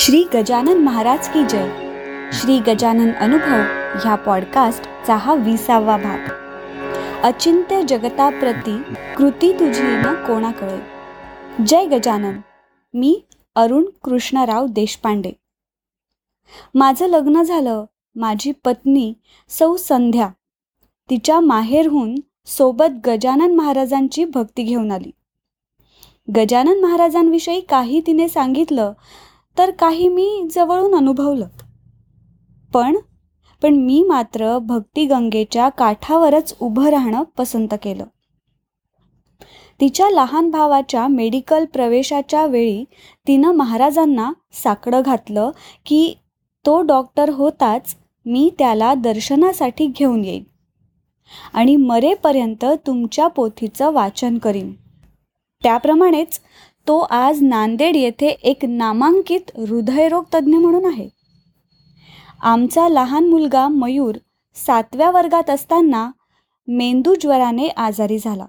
श्री गजानन महाराज की जय. श्री गजानन अनुभव ह्या पॉडकास्टचा हा विसावा भाग. अचिंत्य जगताप्रती कृती तुझी न कोणाकडे. जय गजानन. मी अरुण कृष्णराव देशपांडे. माझं लग्न झालं. माझी पत्नी सौ संध्या. तिच्या माहेरहून सोबत गजानन महाराजांची भक्ती घेऊन आली. गजानन महाराजांविषयी काही तिने सांगितलं तर काही मी जवळून अनुभवलं. पण पण मी मात्र भक्तिगंगेच्या काठावरच उभं राहणं पसंत केलं. तिच्या लहान भावाच्या मेडिकल प्रवेशाच्या वेळी तिनं महाराजांना साकडं घातलं की तो डॉक्टर होताच मी त्याला दर्शनासाठी घेऊन येईन आणि मरेपर्यंत तुमच्या पोथीचं वाचन करीन. त्याप्रमाणेच तो आज नांदेड येथे एक नामांकित हृदयरोग तज्ज्ञ म्हणून आहे. आमचा लहान मुलगा मयूर सातव्या वर्गात असताना मेंदूज्वराने आजारी झाला.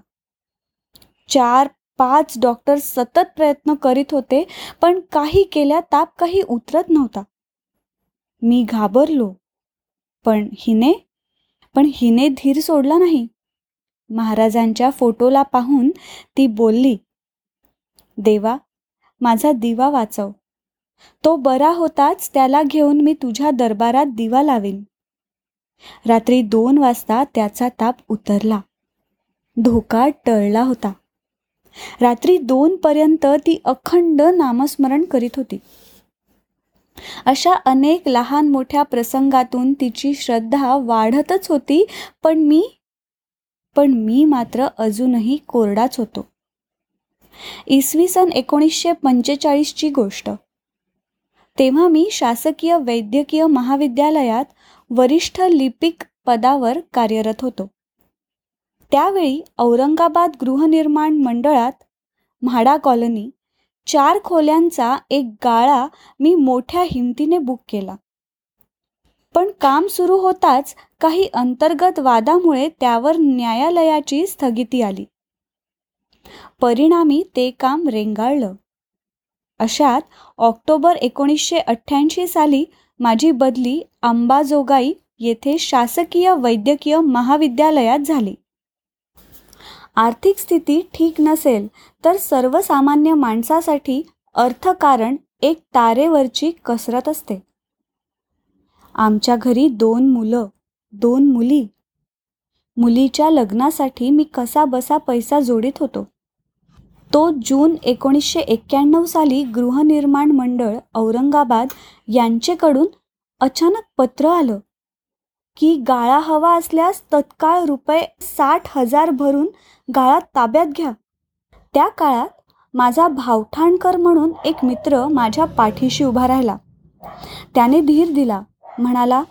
चार पाच डॉक्टर सतत प्रयत्न करीत होते पण काही केल्या ताप काही उतरत नव्हता. मी घाबरलो. पण हिने? पण हिने धीर सोडला नाही. महाराजांच्या फोटोला पाहून ती बोलली देवा माझा दिवा वाचव. तो बरा होताच त्याला घेऊन मी तुझ्या दरबारात दिवा लावीन. रात्री दोन वाजता त्याचा ताप उतरला. धोका टळला होता. रात्री दोन पर्यंत ती अखंड नामस्मरण करीत होती. अशा अनेक लहान मोठ्या प्रसंगातून तिची श्रद्धा वाढतच होती पण मी पण मी मात्र अजूनही कोरडाच होतो. इसवी सन एकोणीसशे पंचेचाळीसची गोष्ट. तेव्हा मी शासकीय वैद्यकीय महाविद्यालयात वरिष्ठ लिपिक पदावर कार्यरत होतो. त्यावेळी औरंगाबाद गृहनिर्माण मंडळात म्हाडा कॉलनी चार खोल्यांचा एक गाळा मी मोठ्या हिमतीने बुक केला. पण काम सुरू होताच काही अंतर्गत वादामुळे त्यावर न्यायालयाची स्थगिती आली. परिणामी ते काम रेंगाळलं. अशात ऑक्टोबर एकोणीसशे अठ्ठ्याऐंशी साली माझी बदली अंबाजोगाई येथे शासकीय वैद्यकीय महाविद्यालयात झाली. आर्थिक स्थिती ठीक नसेल तर सर्वसामान्य माणसासाठी अर्थकारण एक तारेवरची कसरत असते. आमच्या घरी दोन मुलं दोन मुली. मुलीच्या लग्नासाठी मी कसा बसा पैसा जोडीत होतो. तो जून एकोणीसशे एक्क्याण्णव साली गृहनिर्माण मंडळ औरंगाबाद यांचेकडून अचानक पत्र आलं की गाळा हवा असल्यास तत्काळ रुपये साठ हजार भरून गाळा ताब्यात घ्या. त्या काळात माझा भावठाणकर म्हणून एक मित्र माझ्या पाठीशी उभा राहिला. त्याने धीर दिला. म्हणाला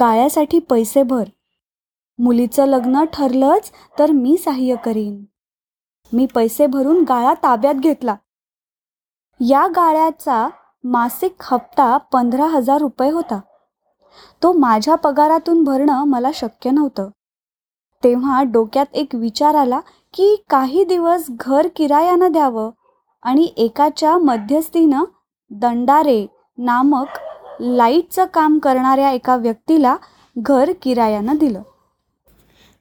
गाळ्यासाठी पैसे भर. मुलीचं लग्न ठरलंच तर मी सहाय्य करीन. मी पैसे भरून गाळा ताब्यात घेतला. या गाळ्याचा मासिक हप्ता पंधरा हजार रुपये होता. तो माझ्या पगारातून भरणं मला शक्य नव्हतं. तेव्हा डोक्यात एक विचार आला की काही दिवस घर किरायानं द्यावं आणि एकाच्या मध्यस्थीनं दंडारे नामक लाईटचं काम करणाऱ्या एका व्यक्तीला घर किरायानं दिलं.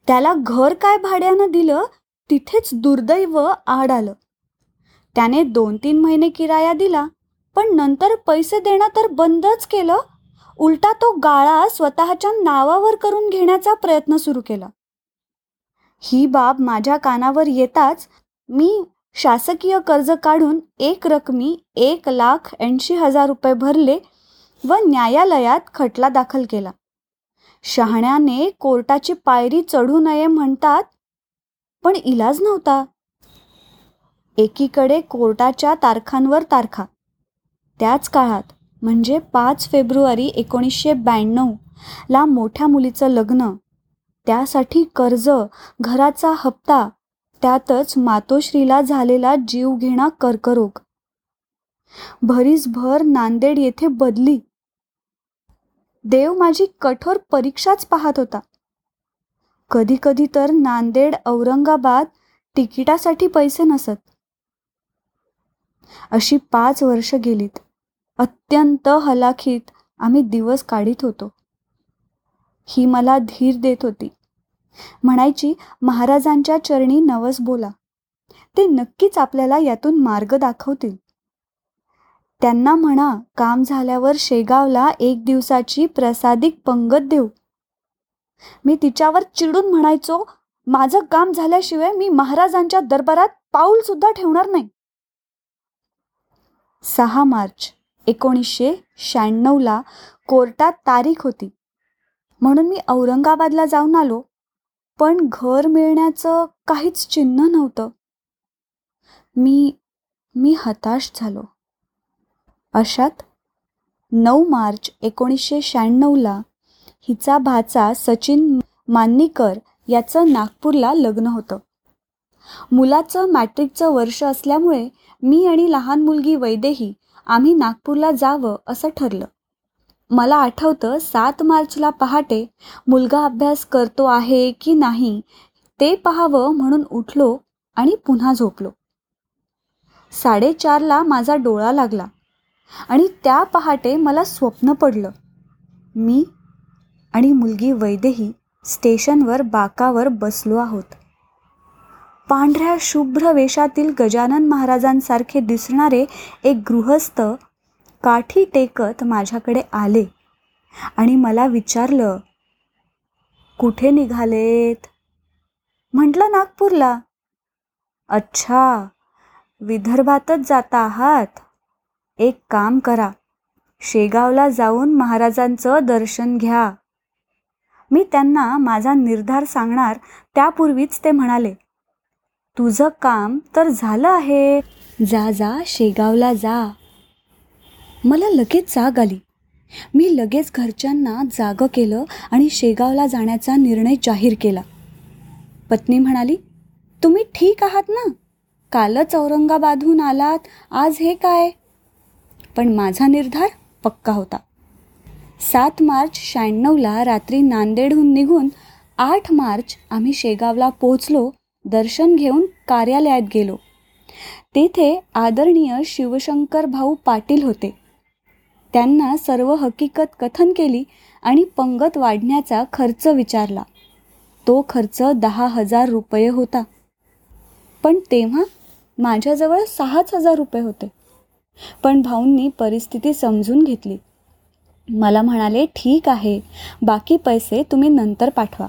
त्याला घर काय भाड्यानं दिलं तिथेच दुर्दैव आड आलं. त्याने दोन तीन महिने किराया दिला पण नंतर पैसे देणं तर बंदच केलं. उलटा तो गाळा स्वतःच्या नावावर करून घेण्याचा प्रयत्न सुरू केला. ही बाब माझ्या कानावर येताच मी शासकीय कर्ज काढून एक रकमी एक लाख ऐंशी हजार रुपये भरले व न्यायालयात खटला दाखल केला. शहाण्याने कोर्टाची पायरी चढू नये म्हणतात पण इलाज नव्हता. एकीकडे कोर्टाच्या तारखांवर तारखा. त्याच काळात म्हणजे पाच फेब्रुवारी एकोणीसशे ब्याण्णव ला मोठ्या मुलीचं लग्न. त्यासाठी कर्ज घराचा हप्ता त्यातच मातोश्रीला झालेला जीवघेणा कर्करोग. भरीसभर नांदेड येथे बदली. देव माझी कठोर परीक्षाच पाहत होता. कधी कधी तर नांदेड औरंगाबाद तिकिटासाठी पैसे नसत. अशी पाच वर्ष गेलीत. अत्यंत हलाखीत आम्ही दिवस काढीत होतो. ही मला धीर देत होती. म्हणायची महाराजांच्या चरणी नवस बोला. ते नक्कीच आपल्याला यातून मार्ग दाखवतील. त्यांना म्हणा काम झाल्यावर शेगावला एक दिवसाची प्रसादिक पंगत देऊ. मी तिच्यावर चिडून म्हणायचो माझं काम झाल्याशिवाय मी महाराजांच्या दरबारात पाऊल सुद्धा ठेवणार नाही. सहा मार्च एकोणीसशे शहाण्णवला कोर्टात तारीख होती. म्हणून मी औरंगाबादला जाऊन आलो. पण घर मिळण्याचं काहीच चिन्ह नव्हतं. मी मी हताश झालो. अशात नऊ मार्च एकोणीसशे शहाण्णवला हिचा भाचा सचिन मान्नीकर याचं नागपूरला लग्न होतं. मुलाचं मॅट्रिकचं वर्ष असल्यामुळे मी आणि लहान मुलगी वैदेही आम्ही नागपूरला जावं असं ठरलं. मला आठवतं सात मार्चला पहाटे मुलगा अभ्यास करतो आहे की नाही ते पाहावं म्हणून उठलो आणि पुन्हा झोपलो. साडेचारला माझा डोळा लागला आणि त्या पहाटे मला स्वप्न पडलं. मी आणि मुलगी वैदेही स्टेशनवर बाकावर बसलो आहोत. पांढऱ्या शुभ्र वेशातील गजानन महाराजांसारखे दिसणारे एक गृहस्थ काठी टेकत माझ्याकडे आले आणि मला विचारलं कुठे निघालेत? म्हटलं नागपूरला. अच्छा विदर्भातच जाता आहात. एक काम करा शेगावला जाऊन महाराजांचं दर्शन घ्या. मी त्यांना माझा निर्धार सांगणार त्यापूर्वीच ते म्हणाले तुझं काम तर झालं आहे. जा जा शेगावला जा. मला लगेच जाग आली. मी लगेच घरच्यांना जागं केलं आणि शेगावला जाण्याचा निर्णय जाहीर केला. पत्नी म्हणाली तुम्ही ठीक आहात ना? कालच औरंगाबादहून आलात आज हे काय? पण माझा निर्धार पक्का होता. सात मार्च शहाण्णवला रात्री नांदेडहून निघून आठ मार्च आम्ही शेगावला पोचलो दर्शन घेऊन कार्यालयात गेलो. तेथे आदरणीय शिवशंकर भाऊ पाटील होते. त्यांना सर्व हकीकत कथन केली आणि पंगत वाढण्याचा खर्च विचारला. तो खर्च दहा हजार रुपये होता. पण तेव्हा माझ्याजवळ सहाच हजार रुपये होते. पण भाऊंनी परिस्थिती समजून घेतली. मला म्हणाले ठीक आहे. बाकी पैसे तुम्ही नंतर पाठवा.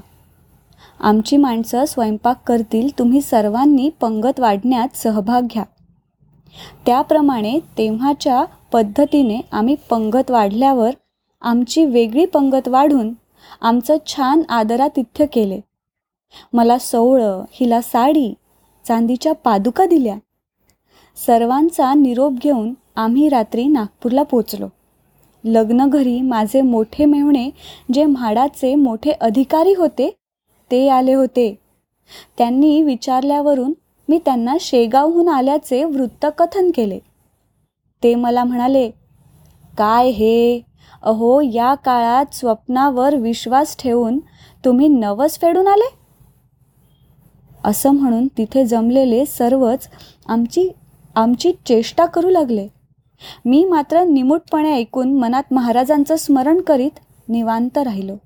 आमची माणसं स्वयंपाक करतील तुम्ही सर्वांनी पंगत वाढण्यात सहभाग घ्या. त्याप्रमाणे तेव्हाच्या पद्धतीने आम्ही पंगत वाढल्यावर आमची वेगळी पंगत वाढून आमचं छान आदरातिथ्य केले. मला सोवळं हिला साडी चांदीच्या पादुका दिल्या. सर्वांचा निरोप घेऊन आम्ही रात्री नागपूरला पोचलो लग्नघरी माझे मोठे मेहुणे जे म्हाडाचे मोठे अधिकारी होते ते आले होते. त्यांनी विचारल्यावरून मी त्यांना शेगावहून आल्याचे वृत्तकथन केले. ते मला म्हणाले काय हे? अहो या काळात स्वप्नावर विश्वास ठेवून तुम्ही नवस फेडून आले? असं म्हणून तिथे जमलेले सर्वच आमची आमची चेष्टा करू लागले. मी मात्र निमूटपणे ऐकून मनात महाराजांचं स्मरण करीत निवांत राहिलो.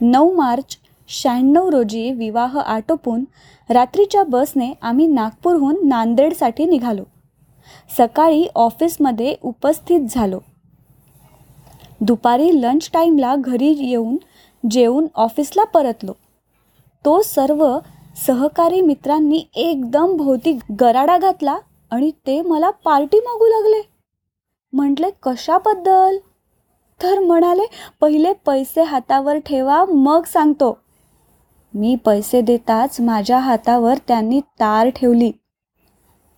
नऊ मार्च शहाण्णव रोजी विवाह आटोपून रात्रीच्या बसने आम्ही नागपूरहून नांदेडसाठी निघालो. सकाळी ऑफिसमध्ये उपस्थित झालो. दुपारी लंच टाईमला घरी येऊन जेवून ऑफिसला परतलो. तो सर्व सहकारी मित्रांनी एकदम भोवती गराडा घातला आणि ते मला पार्टी मागू लागले. म्हटले कशाबद्दल? तर म्हणाले पहिले पैसे हातावर ठेवा मग सांगतो. मी पैसे देताच माझ्या हातावर त्यांनी तार ठेवली.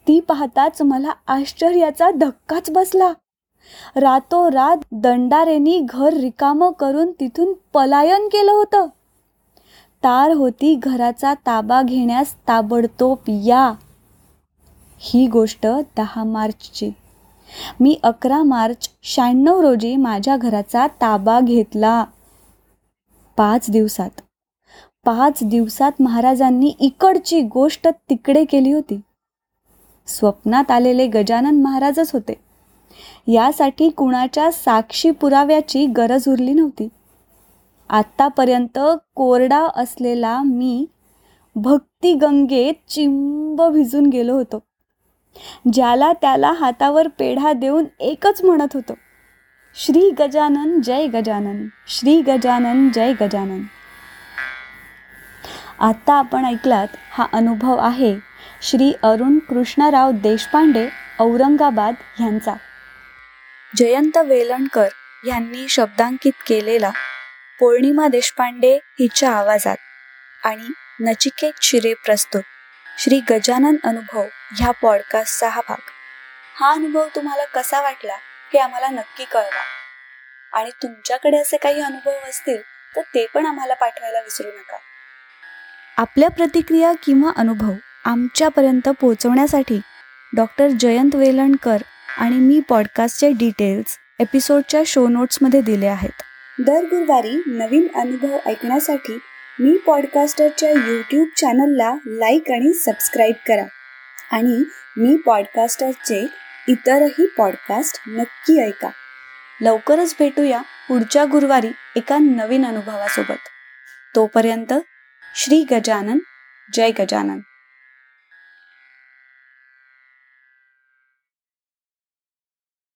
ती पाहताच मला आश्चर्याचा धक्काच बसला. रातोरात दंडारेनी घर रिकामं करून तिथून पलायन केलं होतं. तार होती घराचा ताबा घेण्यास ताबडतोब या. ही गोष्ट दहा मार्चची. मी अकरा मार्च शहाण्णव रोजी माझ्या घराचा ताबा घेतला. पाच दिवसात. पाच दिवसात महाराजांनी इकडची गोष्ट तिकडे केली होती. स्वप्नात आलेले गजानन महाराजच होते. यासाठी कुणाच्या साक्षी पुराव्याची गरज उरली नव्हती. आत्तापर्यंत कोरडा असलेला मी भक्तिगंगेत चिंब भिजून गेलो होतो. ज्याला त्याला हातावर पेढा देऊन एकच म्हणत होतो श्री गजानन जय गजानन श्री गजानन जय गजानन. आत्ता आपण ऐकलात हा अनुभव आहे श्री अरुण कृष्णराव देशपांडे औरंगाबाद यांचा. जयंत वेलणकर यांनी शब्दांकित केलेला पौर्णिमा देशपांडे हिच्या आवाजात आणि नचिकेत शिरे प्रस्तुत. श्री गजानन अनुभव ह्या पॉडकास्टचा हा भाग. हा अनुभव तुम्हाला कसा वाटला हे आम्हाला नक्की कळवा. आणि तुमच्याकडे असे काही अनुभव असतील तर ते पण आम्हाला पाठवायला विसरू नका. आपल्या प्रतिक्रिया किंवा अनुभव आमच्यापर्यंत पोहोचवण्यासाठी डॉक्टर जयंत वेलणकर आणि मी पॉडकास्टचे डिटेल्स एपिसोडच्या शो नोट्समध्ये दिले आहेत. दर गुरुवारी नवीन अनुभव ऐकण्यासाठी मी पॉडकास्टरच्या यूट्यूब चॅनलला लाईक आणि सबस्क्राईब करा. आणि मी पॉडकास्टरचे इतरही पॉडकास्ट नक्की ऐका. लवकरच भेटूया पुढच्या गुरुवारी एका नवीन अनुभवासोबत. तोपर्यंत श्री गजानन जय गजानन.